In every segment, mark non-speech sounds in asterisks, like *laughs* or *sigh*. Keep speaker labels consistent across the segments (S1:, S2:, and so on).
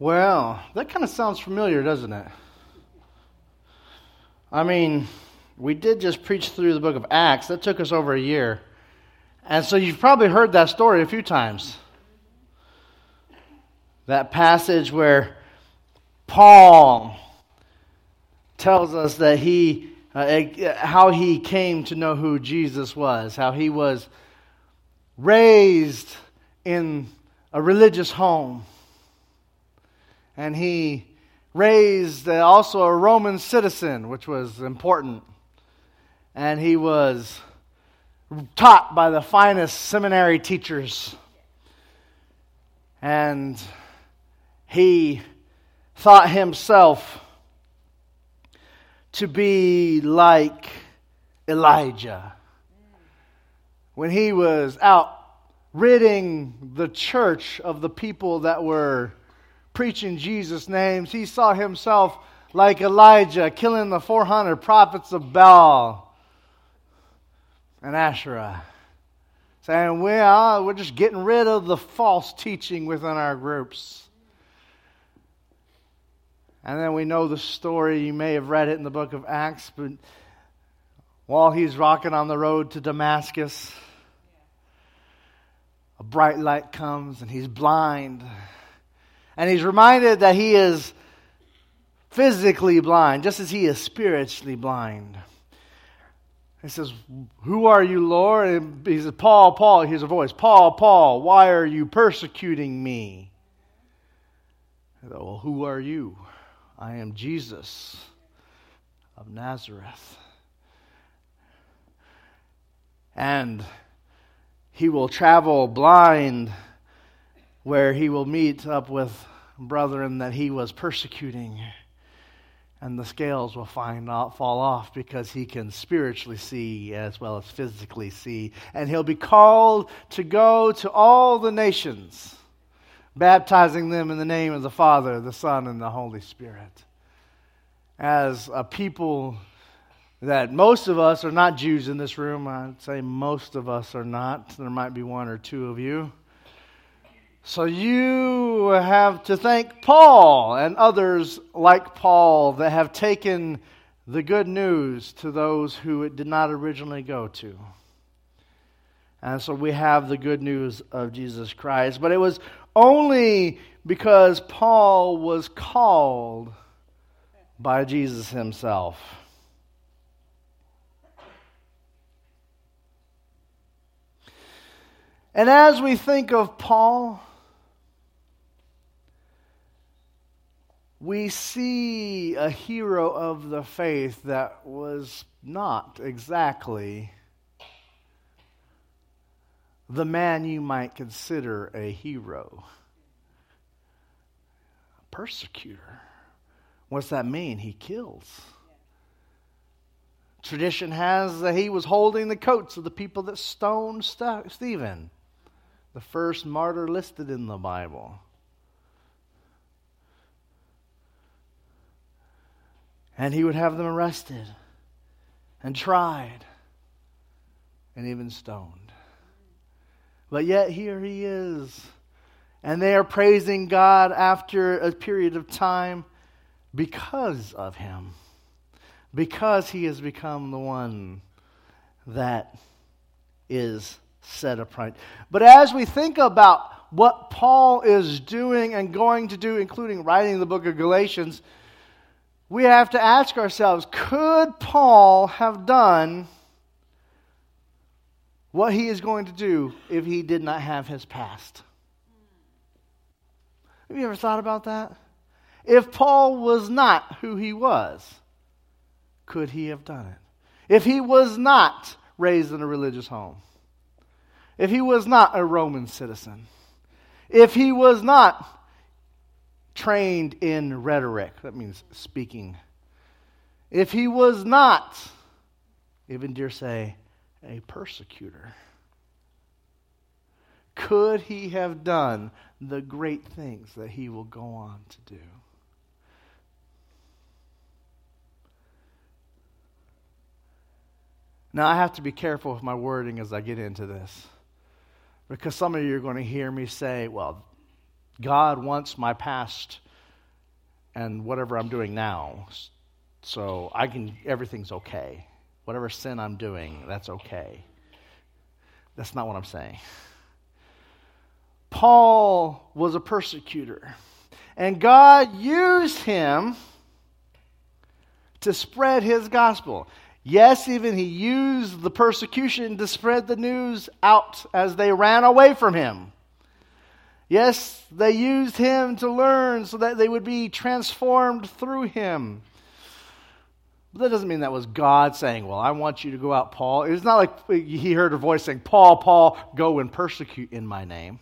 S1: Well, that kind of sounds familiar, doesn't it? I mean, we did just preach through the book of Acts. That took us over a year. And so you've probably heard that story a few times. That passage where Paul tells us that he, uh, how he came to know who Jesus was, how he was raised in a religious home and he raised also a Roman citizen, which was important. And he was taught by the finest seminary teachers. And he thought himself to be like Elijah. When he was out ridding the church of the people that were preaching Jesus' names, he saw himself like Elijah killing the 400 prophets of Baal and Asherah. Saying, we are, uh, we're just getting rid of the false teaching within our groups. And then we know the story. You may have read it in the book of Acts, but while he's rocking on the road to Damascus, a bright light comes and he's blind. And he's reminded that he is physically blind, just as he is spiritually blind. He says, Who are you, Lord? And he says, Paul, Paul. He hears a voice, Paul, Paul, why are you persecuting me? Said, well, who are you? I am Jesus of Nazareth. And he will travel blind where he will meet up with brethren that he was persecuting. And the scales will find not fall off because he can spiritually see as well as physically see. And he'll be called to go to all the nations, baptizing them in the name of the Father, the Son, and the Holy Spirit. As a people that most of us are not Jews in this room, I'd say most of us are not. There might be one or two of you. So you have to thank Paul and others like Paul that have taken the good news to those who it did not originally go to. And so we have the good news of Jesus Christ. But it was only because Paul was called by Jesus himself. And as we think of Paul, we see a hero of the faith that was not exactly the man you might consider a hero. Persecutor. What's that mean? He kills. Tradition has that he was holding the coats of the people that stoned Stephen, the first martyr listed in the Bible. And he would have them arrested and tried and even stoned. But yet here he is. And they are praising God after a period of time because of him. Because he has become the one that is set upright. But as we think about what Paul is doing and going to do, including writing the book of Galatians, we have to ask ourselves could Paul have done what he is going to do if he did not have his past? Have you ever thought about that? If Paul was not who he was, could he have done it? If he was not raised in a religious home, if he was not a Roman citizen, if he was not trained in rhetoric. That means speaking. If he was not, even dare say, a persecutor, could he have done the great things that he will go on to do? Now, I have to be careful with my wording as I get into this. Because some of you are going to hear me say, well, God wants my past and whatever I'm doing now. So I can, everything's okay. Whatever sin I'm doing, that's okay. That's not what I'm saying. Paul was a persecutor, and God used him to spread his gospel. Yes, even he used the persecution to spread the news out as they ran away from him. Yes, they used him to learn so that they would be transformed through him. But that doesn't mean that was God saying, Well, I want you to go out, Paul. It's not like he heard a voice saying, Paul, Paul, go and persecute in my name.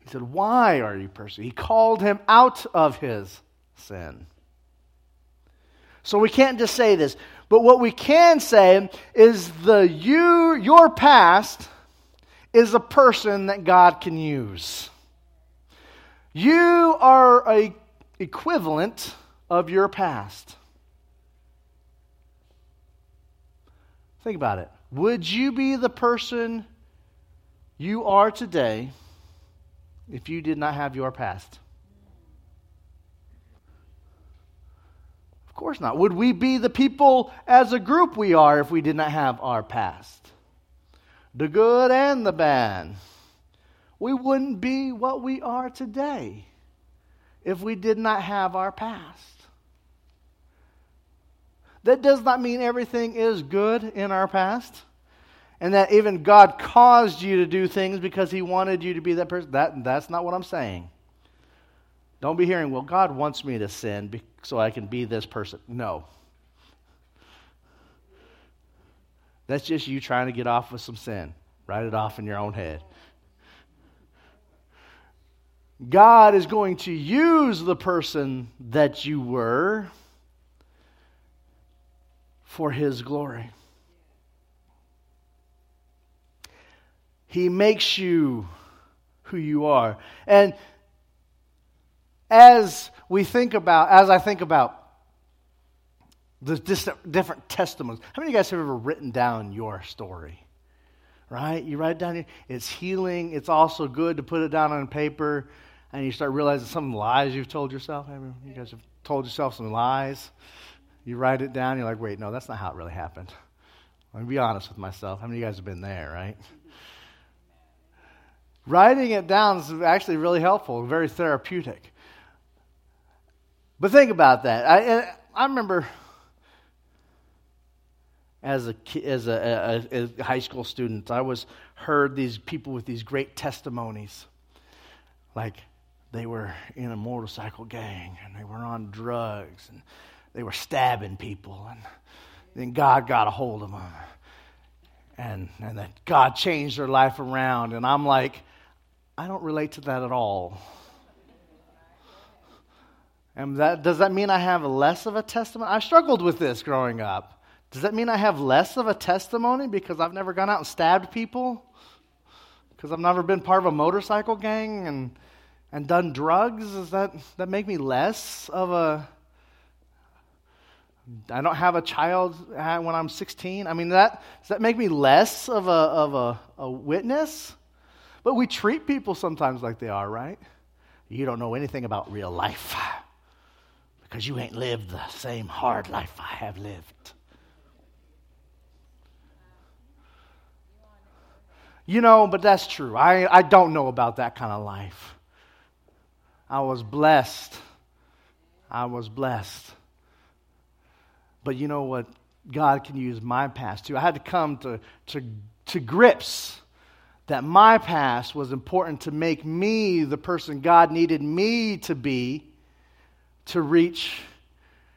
S1: He said, Why are you persecuting? He called him out of his sin. So we can't just say this. But what we can say is the you your past is a person that God can use. You are a equivalent of your past. Think about it. Would you be the person you are today if you did not have your past? Of course not. Would we be the people as a group we are if we did not have our past? The good and the bad. We wouldn't be what we are today if we did not have our past. That does not mean everything is good in our past. And that even God caused you to do things because He wanted you to be that person. That, that's not what I'm saying. Don't be hearing, well, God wants me to sin so I can be this person. No. That's just you trying to get off with some sin. Write it off in your own head. God is going to use the person that you were for His glory. He makes you who you are. And as we think about, as I think about the different testimonies. How many of you guys have ever written down your story? Right? You write it down. It's healing. It's also good to put it down on paper, and you start realizing some lies you've told yourself. You guys have told yourself some lies. You write it down. You're like, wait, no, that's not how it really happened. Let me be honest with myself. How many of you guys have been there, right? Writing it down is actually really helpful, very therapeutic. But think about that. I, I remember as a as a, a, a, high school student, I was heard these people with these great testimonies, like they were in a motorcycle gang and they were on drugs and they were stabbing people and then God got a hold of them and and that God changed their life around and I'm like, I don't relate to that at all. And that does that mean I have less of a testimony? I struggled with this growing up. Does that mean I have less of a testimony because I've never gone out and stabbed people? Because I've never been part of a motorcycle gang and, and done drugs? Does that, that make me less of a. I don't have a child when I'm 16. I mean, that, does that make me less of a, of a, a witness? But we treat people sometimes like they are, right? You don't know anything about real life because you ain't lived the same hard life I have lived. You know, but that's true. I, I don't know about that kind of life. I was blessed. I was blessed. But you know what? God can use my past too. I had to come to, to, to grips that my past was important to make me the person God needed me to be to reach.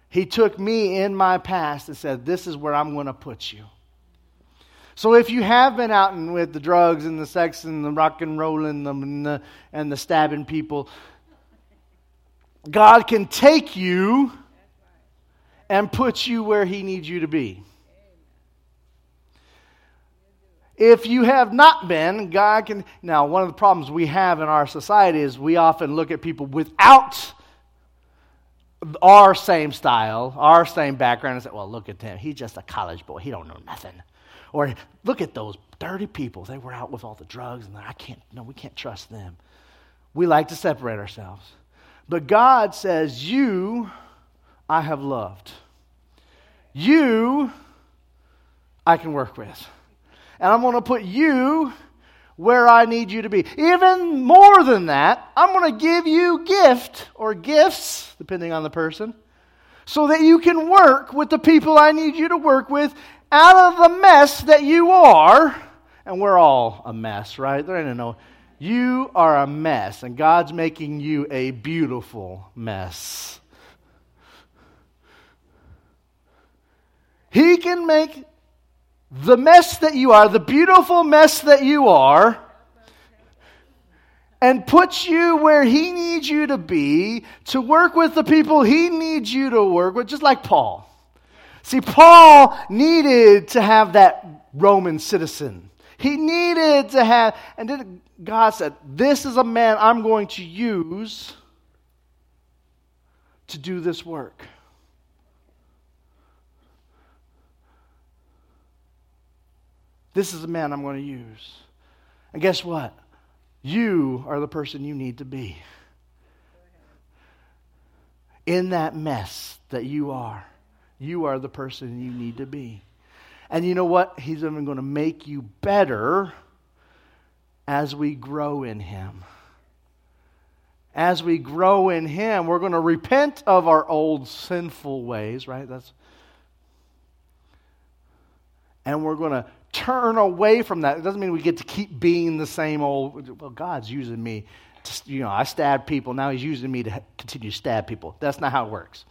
S1: He took me in my past and said, This is where I'm going to put you. So if you have been out and with the drugs and the sex and the rock and rolling and the, and the stabbing people, God can take you and put you where He needs you to be. If you have not been, God can. Now, one of the problems we have in our society is we often look at people without our same style, our same background, and say, well, look at him. He's just a college boy. He don't know nothing. Or look at those dirty people. They were out with all the drugs, and I can't, no, we can't trust them. we like to separate ourselves. But God says, You I have loved. You I can work with. And I'm going to put you where I need you to be. Even more than that, I'm going to give you gift or gifts, depending on the person, so that you can work with the people I need you to work with out of the mess that you are. And we're all a mess, right? There ain't no. You are a mess, and God's making you a beautiful mess. He can make the mess that you are, the beautiful mess that you are, and puts you where He needs you to be to work with the people He needs you to work with, just like Paul. See, Paul needed to have that Roman citizen. He needed to have, and then God said, This is a man I'm going to use to do this work. This is the man I'm going to use. And guess what? You are the person you need to be. In that mess that you are, you are the person you need to be. And you know what? He's even going to make you better as we grow in Him. As we grow in Him, we're going to repent of our old sinful ways, right? That's and we're going to turn away from that. It doesn't mean we get to keep being the same old, well, God's using me. To, you know, I stab people. Now he's using me to continue to stab people. That's not how it works.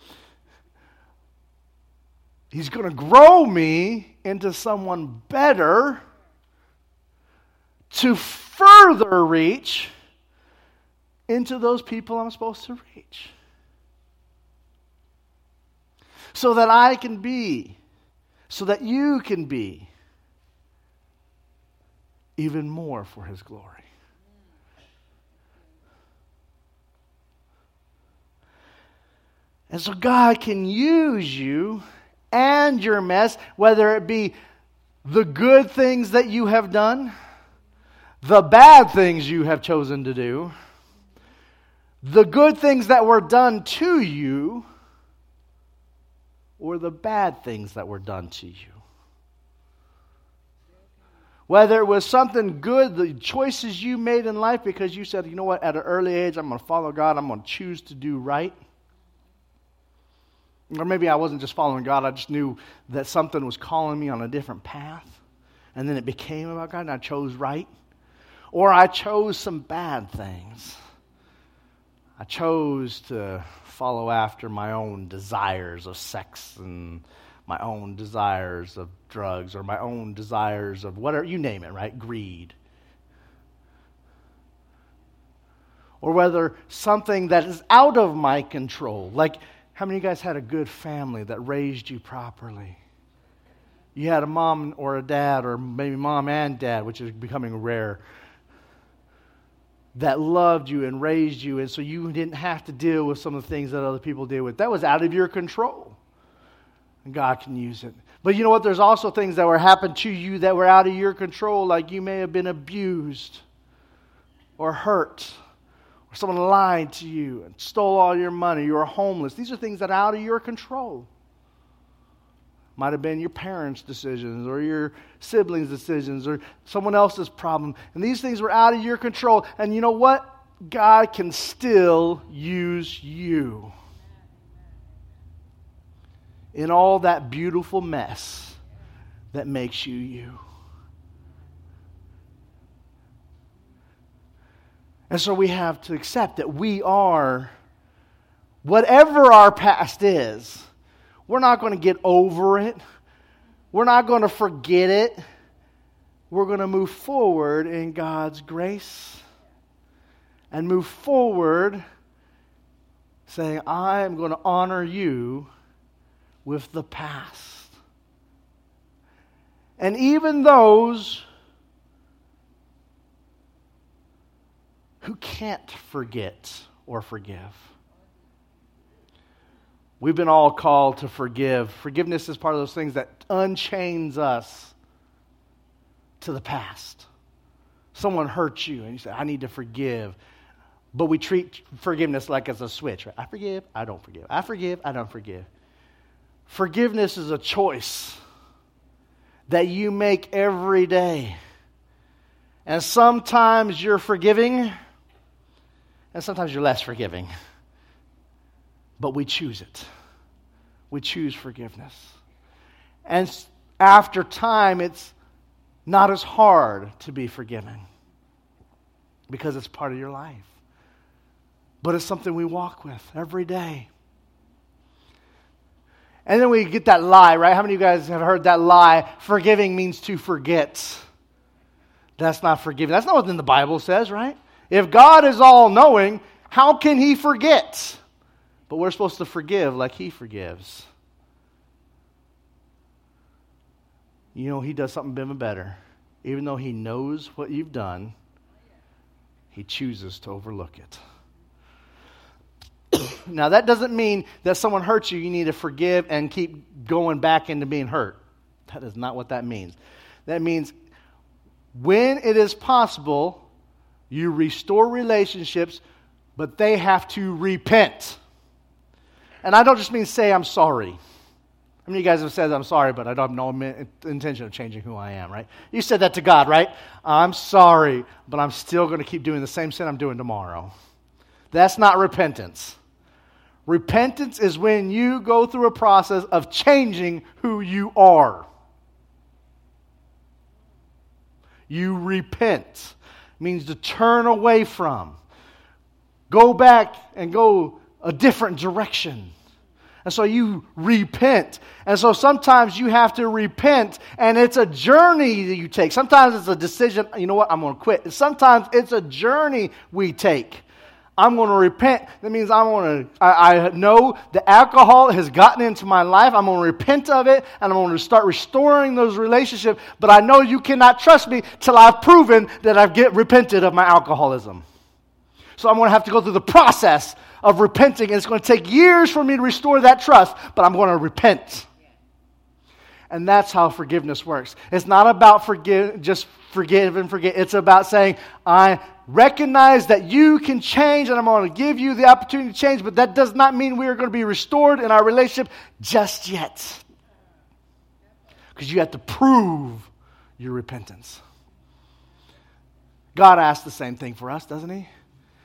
S1: He's going to grow me into someone better to further reach into those people I'm supposed to reach. So that I can be, so that you can be even more for his glory. And so God can use you and your mess, whether it be the good things that you have done, the bad things you have chosen to do, the good things that were done to you, or the bad things that were done to you. Whether it was something good, the choices you made in life because you said, you know what, at an early age, I'm going to follow God, I'm going to choose to do right. Or maybe I wasn't just following God, I just knew that something was calling me on a different path. And then it became about God, and I chose right. Or I chose some bad things. I chose to follow after my own desires of sex and my own desires of drugs or my own desires of whatever, you name it, right? Greed. Or whether something that is out of my control. Like, how many of you guys had a good family that raised you properly? You had a mom or a dad, or maybe mom and dad, which is becoming rare, that loved you and raised you, and so you didn't have to deal with some of the things that other people deal with. That was out of your control. God can use it. But you know what? There's also things that were happened to you that were out of your control, like you may have been abused or hurt, or someone lied to you and stole all your money, you were homeless. These are things that are out of your control. Might have been your parents' decisions or your siblings' decisions or someone else's problem. And these things were out of your control. And you know what? God can still use you in all that beautiful mess that makes you you. And so we have to accept that we are, whatever our past is, we're not going to get over it. We're not going to forget it. We're going to move forward in God's grace and move forward saying, I am going to honor you with the past. And even those who can't forget or forgive. We've been all called to forgive. Forgiveness is part of those things that unchains us to the past. Someone hurt you, and you say, I need to forgive. But we treat forgiveness like it's a switch. Right? I forgive, I don't forgive. I forgive, I don't forgive. Forgiveness is a choice that you make every day. And sometimes you're forgiving, and sometimes you're less forgiving. But we choose it. We choose forgiveness. And after time, it's not as hard to be forgiven because it's part of your life. But it's something we walk with every day. And then we get that lie, right? How many of you guys have heard that lie? Forgiving means to forget. That's not forgiving. That's not what the Bible says, right? If God is all knowing, how can he forget? But we're supposed to forgive like he forgives. You know, he does something even better. Even though he knows what you've done, he chooses to overlook it. Now, that doesn't mean that someone hurts you, you need to forgive and keep going back into being hurt. That is not what that means. That means when it is possible, you restore relationships, but they have to repent. And I don't just mean say, I'm sorry. I mean, you guys have said, I'm sorry, but I don't have no intention of changing who I am, right? You said that to God, right? I'm sorry, but I'm still going to keep doing the same sin I'm doing tomorrow. That's not repentance. Repentance is when you go through a process of changing who you are. You repent means to turn away from, go back and go a different direction. And so you repent. And so sometimes you have to repent, and it's a journey that you take. Sometimes it's a decision, you know what, I'm going to quit. Sometimes it's a journey we take. I'm going to repent. That means I'm going to, I, I know the alcohol has gotten into my life. I'm going to repent of it, and I'm going to start restoring those relationships. But I know you cannot trust me till I've proven that I've get repented of my alcoholism. So I'm going to have to go through the process of repenting, and it's going to take years for me to restore that trust, but I'm going to repent. And that's how forgiveness works. It's not about forgive, just forgive and forget. It's about saying, I recognize that you can change, and I'm going to give you the opportunity to change, but that does not mean we are going to be restored in our relationship just yet. Because you have to prove your repentance. God asks the same thing for us, doesn't He?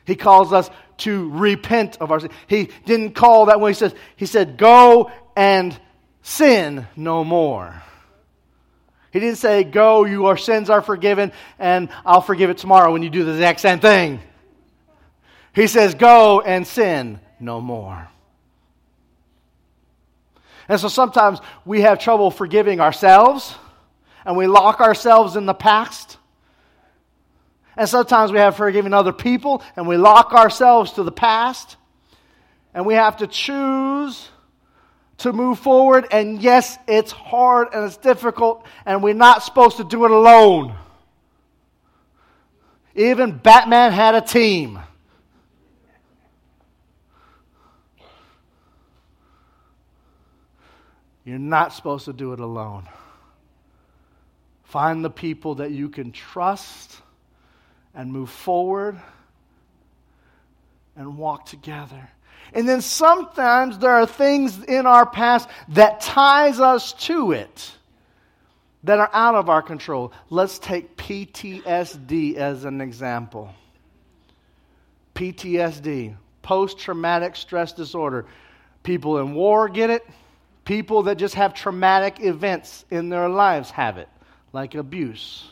S1: He calls us to repent of our sin. He didn't call that when he says, he said, go and sin no more. He didn't say, go, your sins are forgiven, and I'll forgive it tomorrow when you do the exact same thing. He says, go and sin no more. And so sometimes we have trouble forgiving ourselves, and we lock ourselves in the past. And sometimes we have forgiven other people and we lock ourselves to the past. And we have to choose to move forward. And yes, it's hard and it's difficult, and we're not supposed to do it alone. Even Batman had a team. You're not supposed to do it alone. Find the people that you can trust and move forward and walk together. And then sometimes there are things in our past that ties us to it that are out of our control. Let's take PTSD as an example. PTSD, post traumatic stress disorder. People in war get it. People that just have traumatic events in their lives have it, like abuse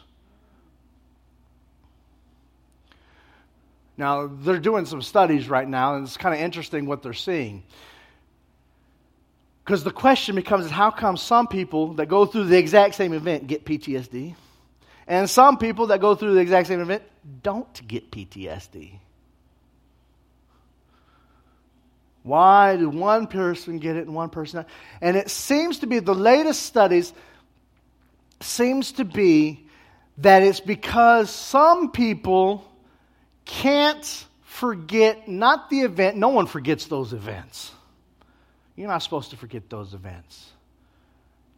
S1: Now, they're doing some studies right now, and it's kind of interesting what they're seeing. Because the question becomes how come some people that go through the exact same event get PTSD, and some people that go through the exact same event don't get PTSD? Why do one person get it and one person not? And it seems to be the latest studies seems to be that it's because some people can't forget not the event. No one forgets those events. You're not supposed to forget those events.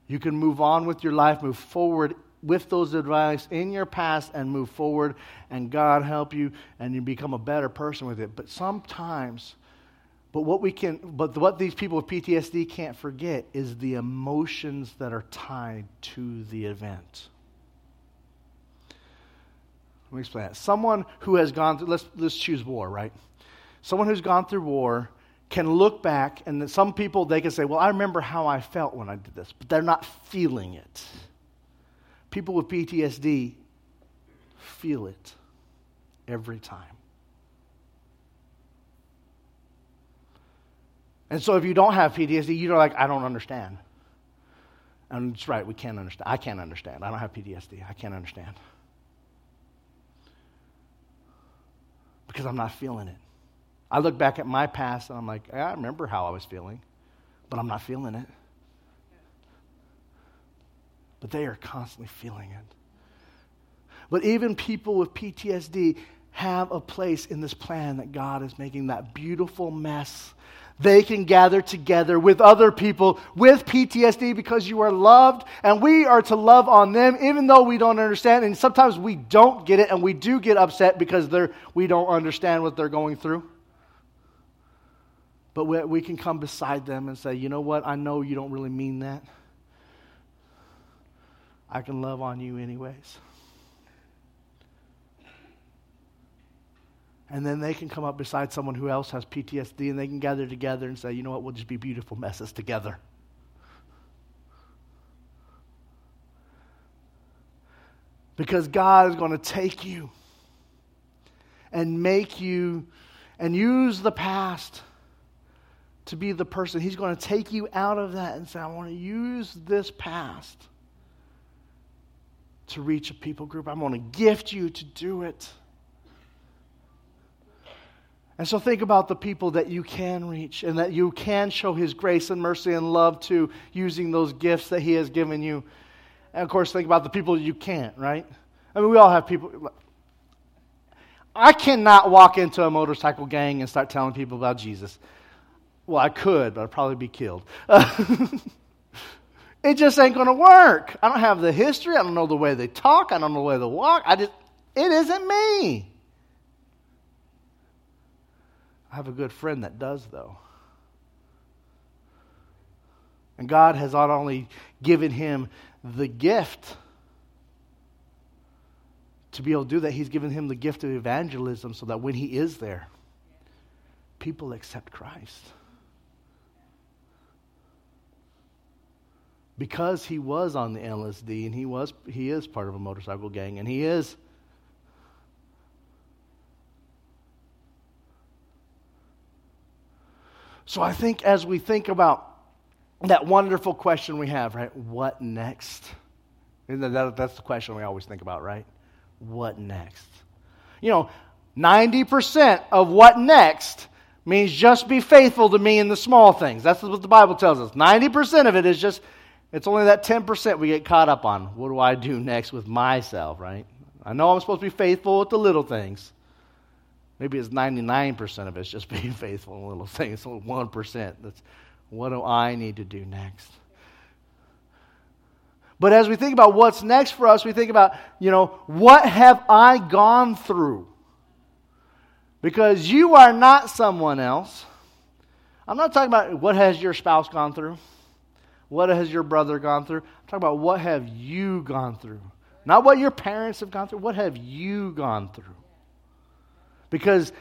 S1: You can move on with your life, move forward with those advice in your past and move forward, and God help you, and you become a better person with it. But sometimes, but what we can, but what these people with PTSD can't forget is the emotions that are tied to the event. Let me explain that. Someone who has gone through, let's, let's choose war, right? Someone who's gone through war can look back, and some people, they can say, Well, I remember how I felt when I did this, but they're not feeling it. People with PTSD feel it every time. And so if you don't have PTSD, you're like, I don't understand. And it's right, we can't understand. I can't understand. I don't have PTSD. I can't understand. Because I'm not feeling it. I look back at my past and I'm like, I remember how I was feeling, but I'm not feeling it. But they are constantly feeling it. But even people with PTSD have a place in this plan that God is making that beautiful mess. They can gather together with other people with PTSD because you are loved, and we are to love on them even though we don't understand. And sometimes we don't get it, and we do get upset because we don't understand what they're going through. But we, we can come beside them and say, you know what? I know you don't really mean that. I can love on you anyways. And then they can come up beside someone who else has PTSD and they can gather together and say, you know what, we'll just be beautiful messes together. Because God is going to take you and make you and use the past to be the person. He's going to take you out of that and say, I want to use this past to reach a people group. I'm going to gift you to do it. And so think about the people that you can reach and that you can show His grace and mercy and love to using those gifts that He has given you. And of course, think about the people you can't, right? I mean, we all have people. I cannot walk into a motorcycle gang and start telling people about Jesus. Well, I could, but I'd probably be killed. *laughs* it just ain't going to work. I don't have the history. I don't know the way they talk. I don't know the way they walk. I just, it isn't me. I have a good friend that does, though. And God has not only given him the gift to be able to do that, He's given him the gift of evangelism so that when he is there, people accept Christ. because he was on the LSD and he was he is part of a motorcycle gang and he is So I think as we think about that wonderful question we have, right? What next? That, that's the question we always think about, right? What next? You know, 90% of what next means just be faithful to me in the small things. That's what the Bible tells us. 90% of it is just it's only that 10% we get caught up on. What do I do next with myself, right? I know I'm supposed to be faithful with the little things. Maybe it's 99% of it's just *laughs* being faithful in little things. So 1%. That's what do I need to do next? But as we think about what's next for us, we think about, you know, what have I gone through? Because you are not someone else. I'm not talking about what has your spouse gone through. What has your brother gone through? I'm talking about what have you gone through. Not what your parents have gone through. What have you gone through? Because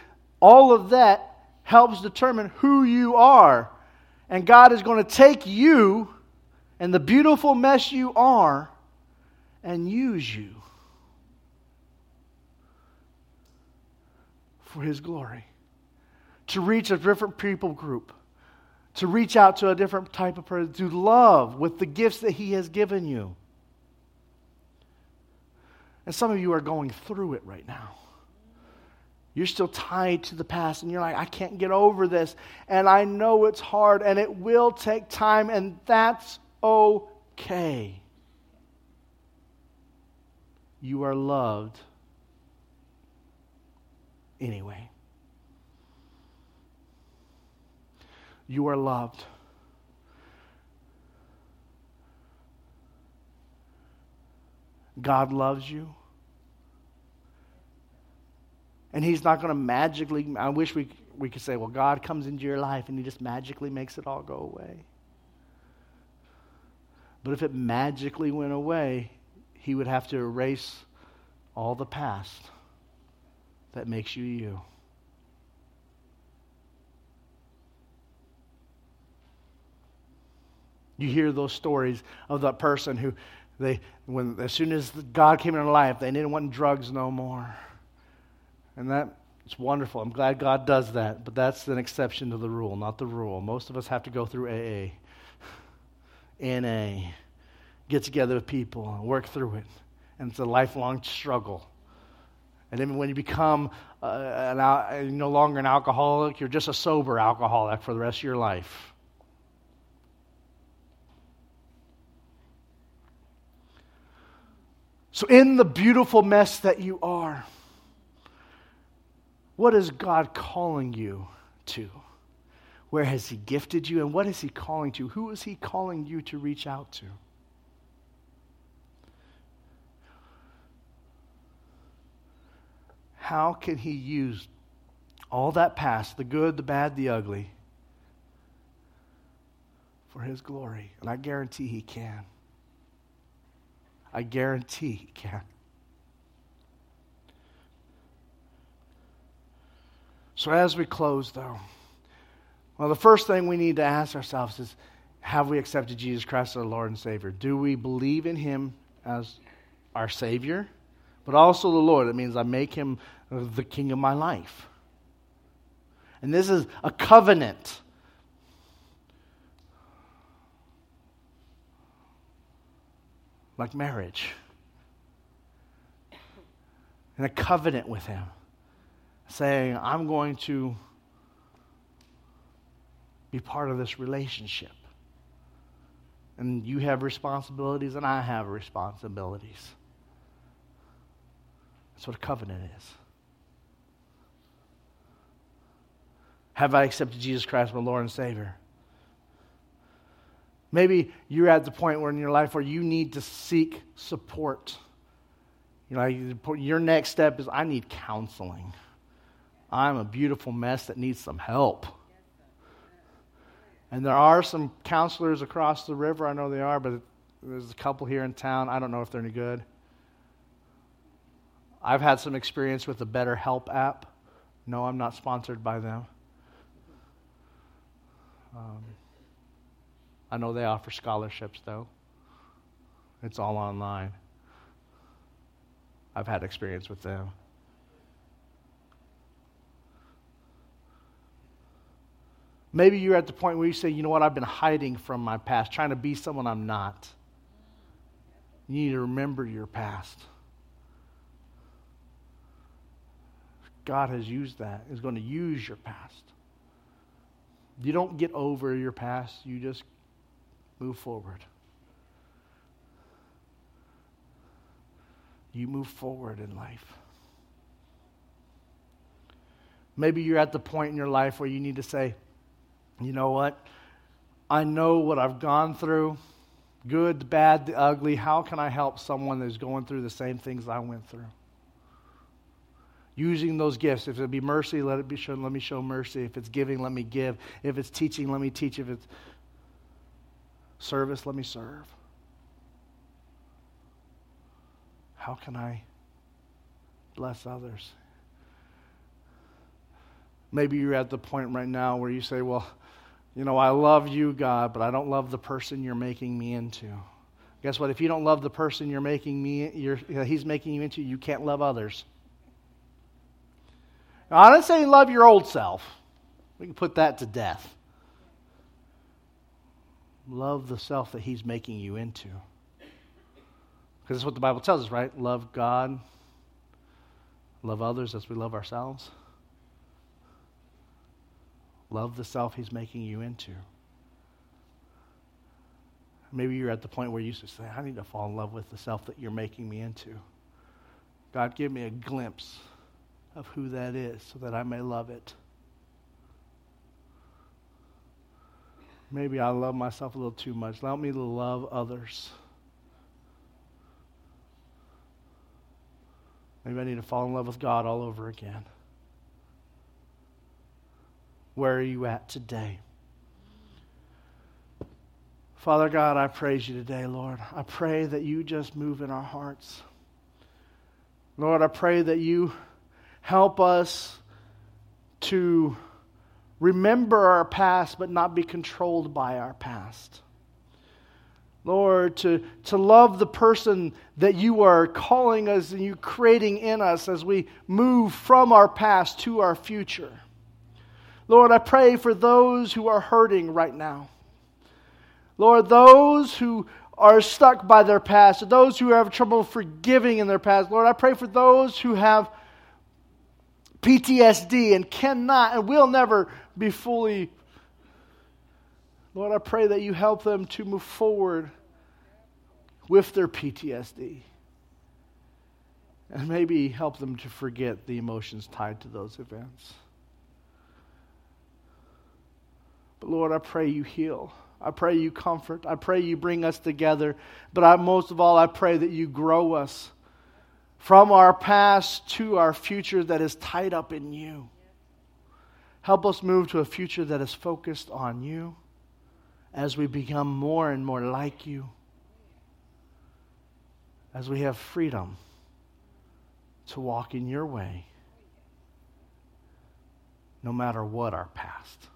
S1: all of that helps determine who you are. And God is going to take you and the beautiful mess you are and use you for His glory to reach a different people group to reach out to a different type of person, to love with the gifts that He has given you. And some of you are going through it right now. You're still tied to the past, and you're like, I can't get over this. And I know it's hard, and it will take time, and that's okay. You are loved anyway. You are loved. God loves you. And He's not going to magically, I wish we, we could say, well, God comes into your life and He just magically makes it all go away. But if it magically went away, He would have to erase all the past that makes you you. You hear those stories of that person who they when as soon as God came into their life, they didn't want drugs no more. And that it's wonderful. I'm glad God does that, but that's an exception to the rule, not the rule. Most of us have to go through AA, NA, get together with people and work through it. And it's a lifelong struggle. And then when you become uh, an, no longer an alcoholic, you're just a sober alcoholic for the rest of your life. So, in the beautiful mess that you are, what is God calling you to? Where has He gifted you? And what is He calling to? Who is He calling you to reach out to? How can He use all that past, the good, the bad, the ugly, for His glory? And I guarantee He can. I guarantee He can. So, as we close, though, well, the first thing we need to ask ourselves is Have we accepted Jesus Christ as our Lord and Savior? Do we believe in Him as our Savior, but also the Lord? It means I make Him the King of my life. And this is a covenant. Like marriage. And a covenant with Him saying, I'm going to be part of this relationship. And you have responsibilities, and I have responsibilities. That's what a covenant is. Have I accepted Jesus Christ, my Lord and Savior? Maybe you're at the point where in your life where you need to seek support. You know, your next step is I need counseling. I'm a beautiful mess that needs some help. And there are some counselors across the river. I know they are, but there's a couple here in town. I don't know if they're any good. I've had some experience with the BetterHelp app. No, I'm not sponsored by them. Um, I know they offer scholarships, though. It's all online. I've had experience with them. Maybe you're at the point where you say, you know what, I've been hiding from my past, trying to be someone I'm not. You need to remember your past. God has used that, is going to use your past. You don't get over your past, you just move forward. You move forward in life. Maybe you're at the point in your life where you need to say, you know what? I know what I've gone through good, bad, the ugly. How can I help someone that's going through the same things I went through? Using those gifts. If it be mercy, let it be shown. Let me show mercy. If it's giving, let me give. If it's teaching, let me teach. If it's service, let me serve. How can I bless others? Maybe you're at the point right now where you say, Well, you know, I love you, God, but I don't love the person you're making me into. Guess what? If you don't love the person you're making me, you're, uh, he's making you into, you can't love others. Now, I don't say love your old self. We can put that to death. Love the self that he's making you into. Because that's what the Bible tells us, right? Love God, love others as we love ourselves. Love the self he's making you into. Maybe you're at the point where you say, I need to fall in love with the self that you're making me into. God, give me a glimpse of who that is so that I may love it. Maybe I love myself a little too much. Allow me to love others. Maybe I need to fall in love with God all over again. Where are you at today? Father God, I praise you today, Lord. I pray that you just move in our hearts. Lord, I pray that you help us to remember our past but not be controlled by our past. Lord, to, to love the person that you are calling us and you creating in us as we move from our past to our future. Lord, I pray for those who are hurting right now. Lord, those who are stuck by their past, those who have trouble forgiving in their past, Lord, I pray for those who have PTSD and cannot and will never be fully. Lord, I pray that you help them to move forward with their PTSD. And maybe help them to forget the emotions tied to those events. But Lord, I pray you heal. I pray you comfort. I pray you bring us together. But I, most of all, I pray that you grow us from our past to our future that is tied up in you. Help us move to a future that is focused on you as we become more and more like you, as we have freedom to walk in your way, no matter what our past.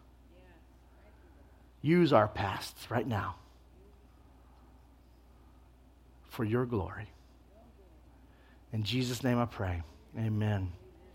S1: Use our pasts right now for your glory. In Jesus' name I pray. Amen.